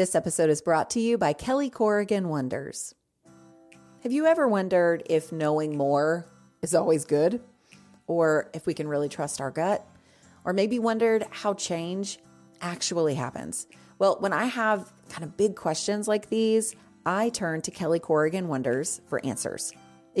This episode is brought to you by Kelly Corrigan Wonders. Have you ever wondered if knowing more is always good? Or if we can really trust our gut? Or maybe wondered how change actually happens? Well, when I have kind of big questions like these, I turn to Kelly Corrigan Wonders for answers.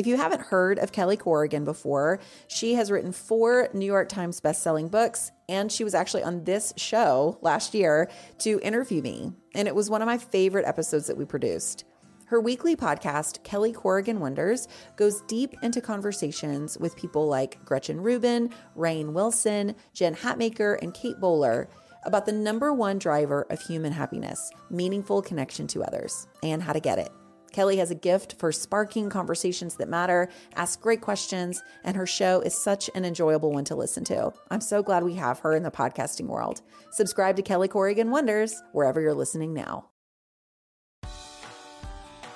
If you haven't heard of Kelly Corrigan before, she has written four New York Times bestselling books, and she was actually on this show last year to interview me. And it was one of my favorite episodes that we produced. Her weekly podcast, Kelly Corrigan Wonders, goes deep into conversations with people like Gretchen Rubin, Rainn Wilson, Jen Hatmaker, and Kate Bowler about the number one driver of human happiness meaningful connection to others, and how to get it. Kelly has a gift for sparking conversations that matter, asks great questions, and her show is such an enjoyable one to listen to. I'm so glad we have her in the podcasting world. Subscribe to Kelly Corrigan Wonders wherever you're listening now.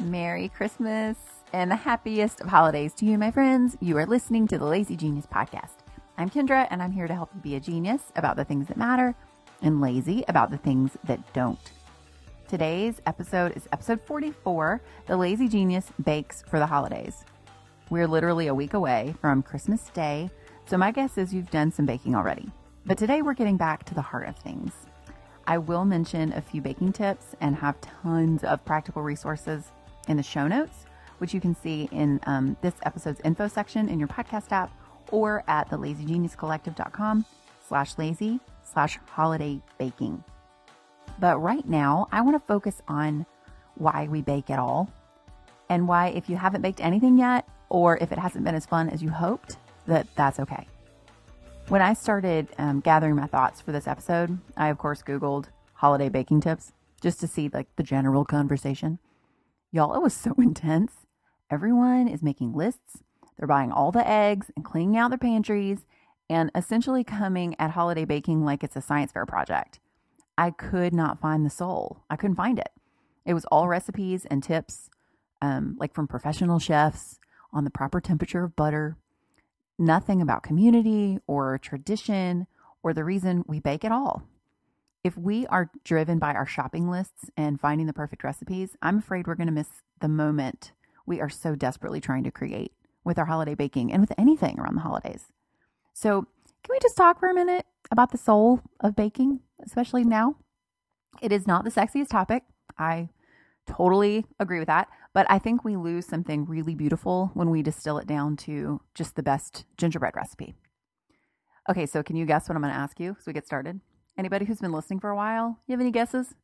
Merry Christmas and the happiest of holidays to you, my friends. You are listening to the Lazy Genius Podcast. I'm Kendra, and I'm here to help you be a genius about the things that matter and lazy about the things that don't. Today's episode is episode 44 The Lazy Genius Bakes for the Holidays. We're literally a week away from Christmas Day, so my guess is you've done some baking already. But today we're getting back to the heart of things. I will mention a few baking tips and have tons of practical resources in the show notes, which you can see in um, this episode's info section in your podcast app or at thelazygeniuscollective.com slash lazy slash holiday baking. But right now, I want to focus on why we bake at all and why, if you haven't baked anything yet, or if it hasn't been as fun as you hoped, that that's okay. When I started um, gathering my thoughts for this episode, I of course Googled holiday baking tips just to see like the general conversation. Y'all, it was so intense. Everyone is making lists. They're buying all the eggs and cleaning out their pantries and essentially coming at holiday baking like it's a science fair project. I could not find the soul. I couldn't find it. It was all recipes and tips, um, like from professional chefs on the proper temperature of butter. Nothing about community or tradition or the reason we bake at all. If we are driven by our shopping lists and finding the perfect recipes, I'm afraid we're going to miss the moment we are so desperately trying to create with our holiday baking and with anything around the holidays. So, can we just talk for a minute about the soul of baking? Especially now. It is not the sexiest topic. I totally agree with that. But I think we lose something really beautiful when we distill it down to just the best gingerbread recipe. Okay, so can you guess what I'm going to ask you as we get started? Anybody who's been listening for a while, you have any guesses?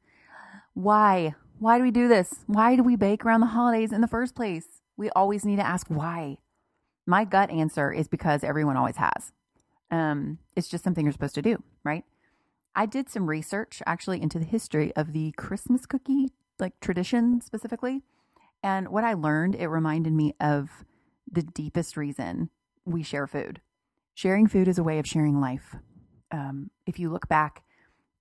Why? Why do we do this? Why do we bake around the holidays in the first place? We always need to ask why. My gut answer is because everyone always has. Um, it's just something you're supposed to do, right? I did some research actually into the history of the Christmas cookie like tradition specifically. And what I learned, it reminded me of the deepest reason we share food. Sharing food is a way of sharing life. Um, if you look back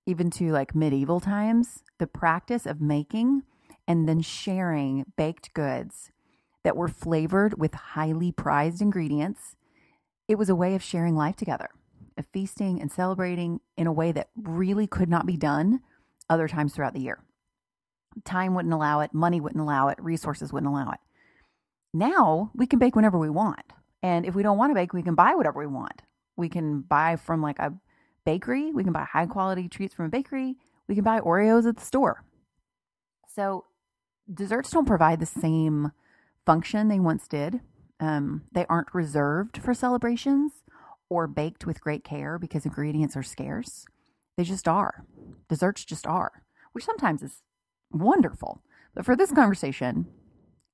even to like medieval times, the practice of making and then sharing baked goods that were flavored with highly prized ingredients, it was a way of sharing life together of feasting and celebrating in a way that really could not be done other times throughout the year. Time wouldn't allow it, money wouldn't allow it, resources wouldn't allow it. Now we can bake whenever we want. And if we don't want to bake, we can buy whatever we want. We can buy from like a bakery, we can buy high quality treats from a bakery, we can buy Oreos at the store. So desserts don't provide the same function they once did. Um, they aren't reserved for celebrations or baked with great care because ingredients are scarce. They just are. Desserts just are, which sometimes is wonderful. But for this conversation,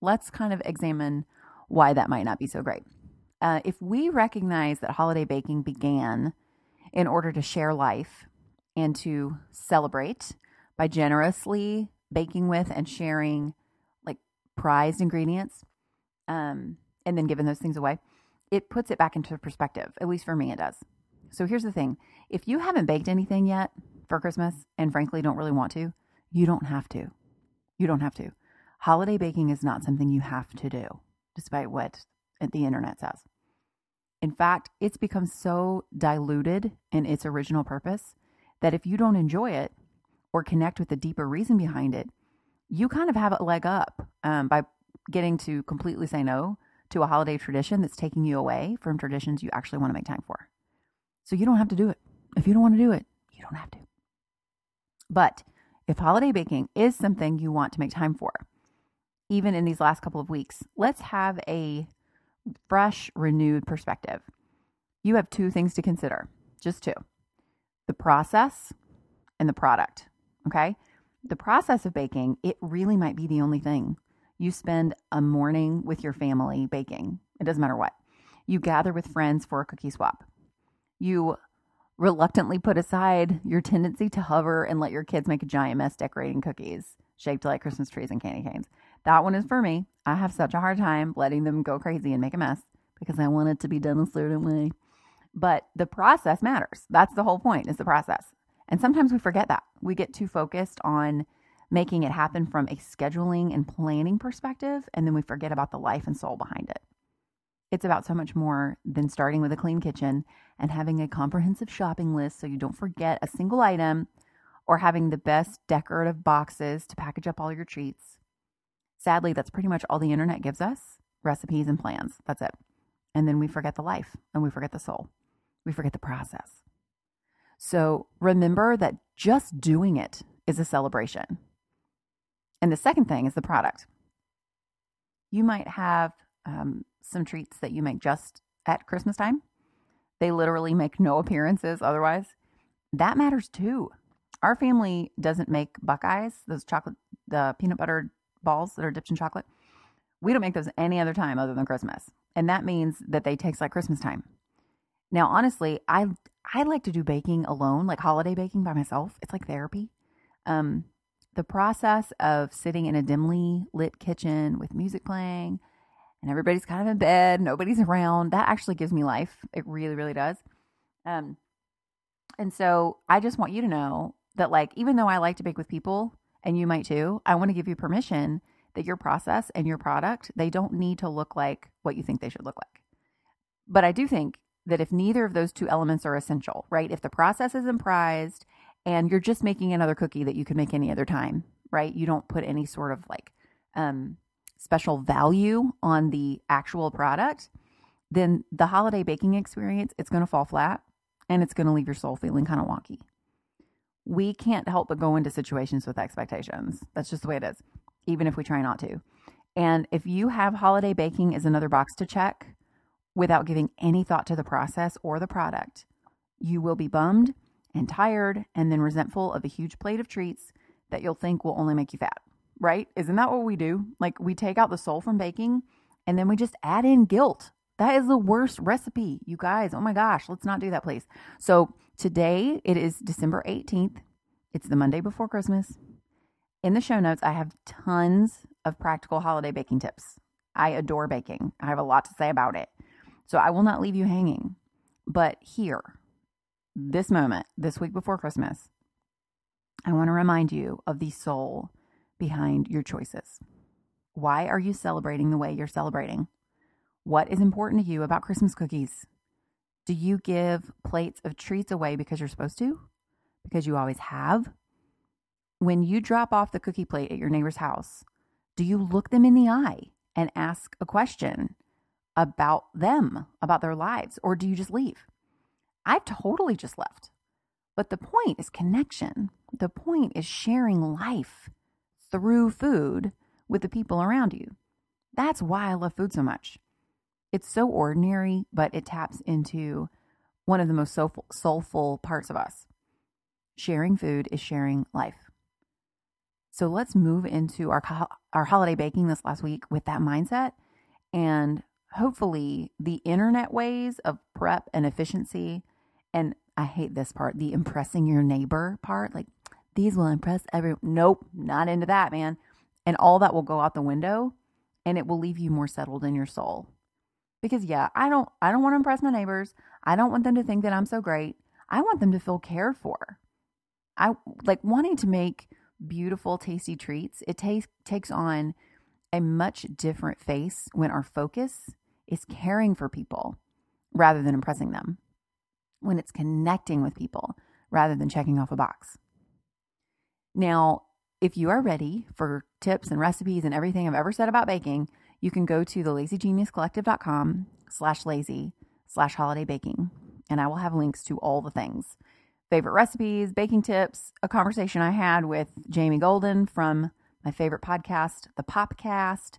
let's kind of examine why that might not be so great. Uh, if we recognize that holiday baking began in order to share life and to celebrate by generously baking with and sharing like prized ingredients, um, and then giving those things away, it puts it back into perspective. At least for me, it does. So here's the thing if you haven't baked anything yet for Christmas and frankly don't really want to, you don't have to. You don't have to. Holiday baking is not something you have to do, despite what the internet says. In fact, it's become so diluted in its original purpose that if you don't enjoy it or connect with the deeper reason behind it, you kind of have a leg up um, by getting to completely say no to a holiday tradition that's taking you away from traditions you actually want to make time for. So you don't have to do it. If you don't want to do it, you don't have to. But if holiday baking is something you want to make time for, even in these last couple of weeks, let's have a fresh, renewed perspective. You have two things to consider, just two the process and the product. Okay. The process of baking, it really might be the only thing. You spend a morning with your family baking, it doesn't matter what. You gather with friends for a cookie swap. You reluctantly put aside your tendency to hover and let your kids make a giant mess decorating cookies shaped like Christmas trees and candy canes. That one is for me. I have such a hard time letting them go crazy and make a mess because I want it to be done a certain way. But the process matters. That's the whole point, is the process. And sometimes we forget that. We get too focused on making it happen from a scheduling and planning perspective, and then we forget about the life and soul behind it. It's about so much more than starting with a clean kitchen and having a comprehensive shopping list so you don't forget a single item or having the best decorative boxes to package up all your treats. Sadly, that's pretty much all the internet gives us recipes and plans. That's it. And then we forget the life and we forget the soul. We forget the process. So remember that just doing it is a celebration. And the second thing is the product. You might have um, some treats that you make just at Christmas time. They literally make no appearances otherwise. That matters too. Our family doesn't make Buckeyes, those chocolate, the peanut butter balls that are dipped in chocolate. We don't make those any other time other than Christmas. And that means that they taste like Christmas time. Now, honestly, I I like to do baking alone, like holiday baking by myself. It's like therapy. Um, the process of sitting in a dimly lit kitchen with music playing and everybody's kind of in bed, nobody's around, that actually gives me life. It really, really does. Um, and so I just want you to know that, like, even though I like to bake with people, and you might too, I want to give you permission that your process and your product, they don't need to look like what you think they should look like. But I do think that if neither of those two elements are essential, right? If the process isn't prized and you're just making another cookie that you could make any other time, right? You don't put any sort of like um, special value on the actual product, then the holiday baking experience, it's going to fall flat and it's going to leave your soul feeling kind of wonky. We can't help but go into situations with expectations. That's just the way it is, even if we try not to. And if you have holiday baking as another box to check, without giving any thought to the process or the product. You will be bummed and tired and then resentful of a huge plate of treats that you'll think will only make you fat, right? Isn't that what we do? Like we take out the soul from baking and then we just add in guilt. That is the worst recipe, you guys. Oh my gosh, let's not do that, please. So today it is December 18th. It's the Monday before Christmas. In the show notes, I have tons of practical holiday baking tips. I adore baking. I have a lot to say about it. So I will not leave you hanging. But here, this moment, this week before Christmas, I want to remind you of the soul behind your choices. Why are you celebrating the way you're celebrating? What is important to you about Christmas cookies? Do you give plates of treats away because you're supposed to? Because you always have? When you drop off the cookie plate at your neighbor's house, do you look them in the eye and ask a question? about them, about their lives, or do you just leave? I've totally just left. But the point is connection. The point is sharing life through food with the people around you. That's why I love food so much. It's so ordinary, but it taps into one of the most soulful, soulful parts of us. Sharing food is sharing life. So let's move into our our holiday baking this last week with that mindset and hopefully the internet ways of prep and efficiency and I hate this part, the impressing your neighbor part, like these will impress everyone. Nope, not into that, man. And all that will go out the window and it will leave you more settled in your soul. Because yeah, I don't I don't want to impress my neighbors. I don't want them to think that I'm so great. I want them to feel cared for. I like wanting to make beautiful tasty treats. It takes takes on a much different face when our focus is caring for people rather than impressing them, when it's connecting with people rather than checking off a box. Now, if you are ready for tips and recipes and everything I've ever said about baking, you can go to the lazygeniuscollective.com slash lazy slash holiday baking, and I will have links to all the things. Favorite recipes, baking tips, a conversation I had with Jamie Golden from my favorite podcast, The Popcast,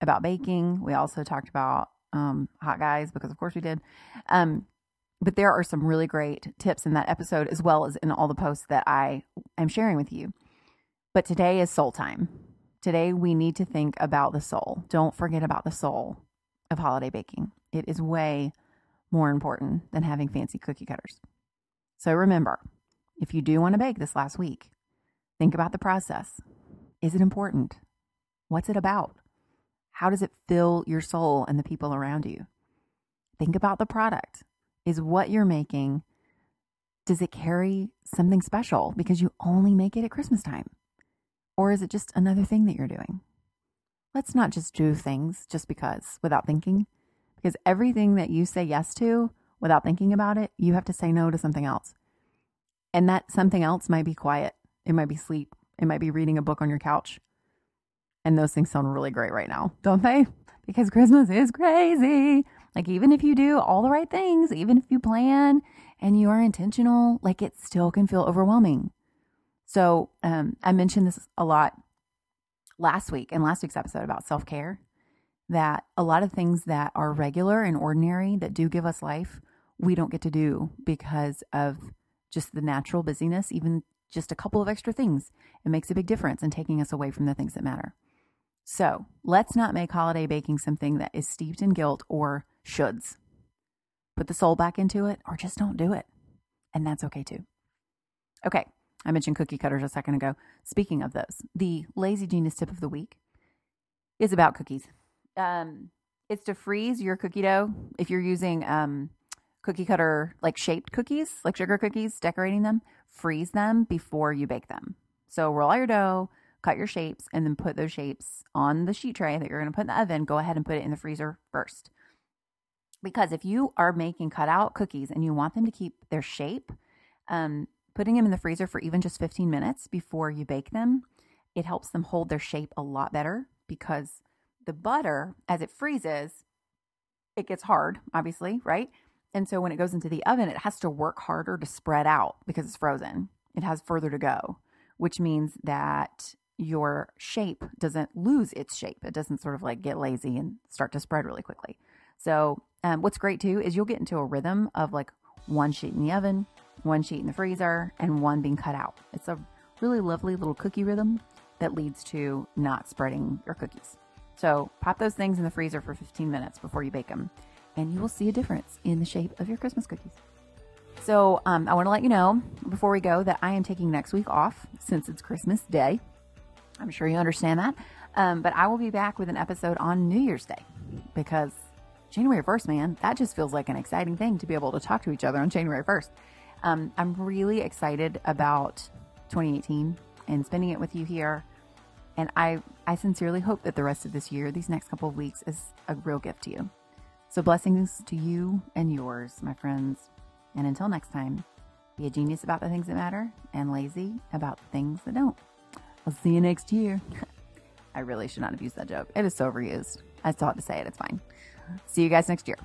about baking. We also talked about um, hot guys because, of course, we did. Um, but there are some really great tips in that episode, as well as in all the posts that I am sharing with you. But today is soul time. Today, we need to think about the soul. Don't forget about the soul of holiday baking. It is way more important than having fancy cookie cutters. So remember, if you do want to bake this last week, think about the process. Is it important? What's it about? How does it fill your soul and the people around you? Think about the product. Is what you're making, does it carry something special because you only make it at Christmas time? Or is it just another thing that you're doing? Let's not just do things just because without thinking, because everything that you say yes to without thinking about it, you have to say no to something else. And that something else might be quiet, it might be sleep, it might be reading a book on your couch. And those things sound really great right now, don't they? Because Christmas is crazy. Like, even if you do all the right things, even if you plan and you are intentional, like it still can feel overwhelming. So, um, I mentioned this a lot last week in last week's episode about self care that a lot of things that are regular and ordinary that do give us life, we don't get to do because of just the natural busyness, even just a couple of extra things. It makes a big difference in taking us away from the things that matter. So let's not make holiday baking something that is steeped in guilt or shoulds. Put the soul back into it or just don't do it. And that's okay too. Okay, I mentioned cookie cutters a second ago. Speaking of those, the lazy genius tip of the week is about cookies. Um, it's to freeze your cookie dough if you're using um, cookie cutter like shaped cookies, like sugar cookies, decorating them. Freeze them before you bake them. So roll out your dough, cut your shapes, and then put those shapes on the sheet tray that you're going to put in the oven. Go ahead and put it in the freezer first. Because if you are making cutout cookies and you want them to keep their shape, um, putting them in the freezer for even just 15 minutes before you bake them, it helps them hold their shape a lot better because the butter, as it freezes, it gets hard, obviously, right? And so when it goes into the oven, it has to work harder to spread out because it's frozen. It has further to go, which means that your shape doesn't lose its shape. It doesn't sort of like get lazy and start to spread really quickly. So, um, what's great too is you'll get into a rhythm of like one sheet in the oven, one sheet in the freezer, and one being cut out. It's a really lovely little cookie rhythm that leads to not spreading your cookies. So pop those things in the freezer for 15 minutes before you bake them, and you will see a difference in the shape of your Christmas cookies. So um, I want to let you know before we go that I am taking next week off since it's Christmas Day. I'm sure you understand that. Um, but I will be back with an episode on New Year's Day because January 1st, man, that just feels like an exciting thing to be able to talk to each other on January 1st. Um, I'm really excited about 2018 and spending it with you here. And I, I sincerely hope that the rest of this year, these next couple of weeks, is a real gift to you. So, blessings to you and yours, my friends. And until next time, be a genius about the things that matter and lazy about the things that don't. I'll see you next year. I really should not have used that joke. It is so overused. I still have to say it. It's fine. See you guys next year.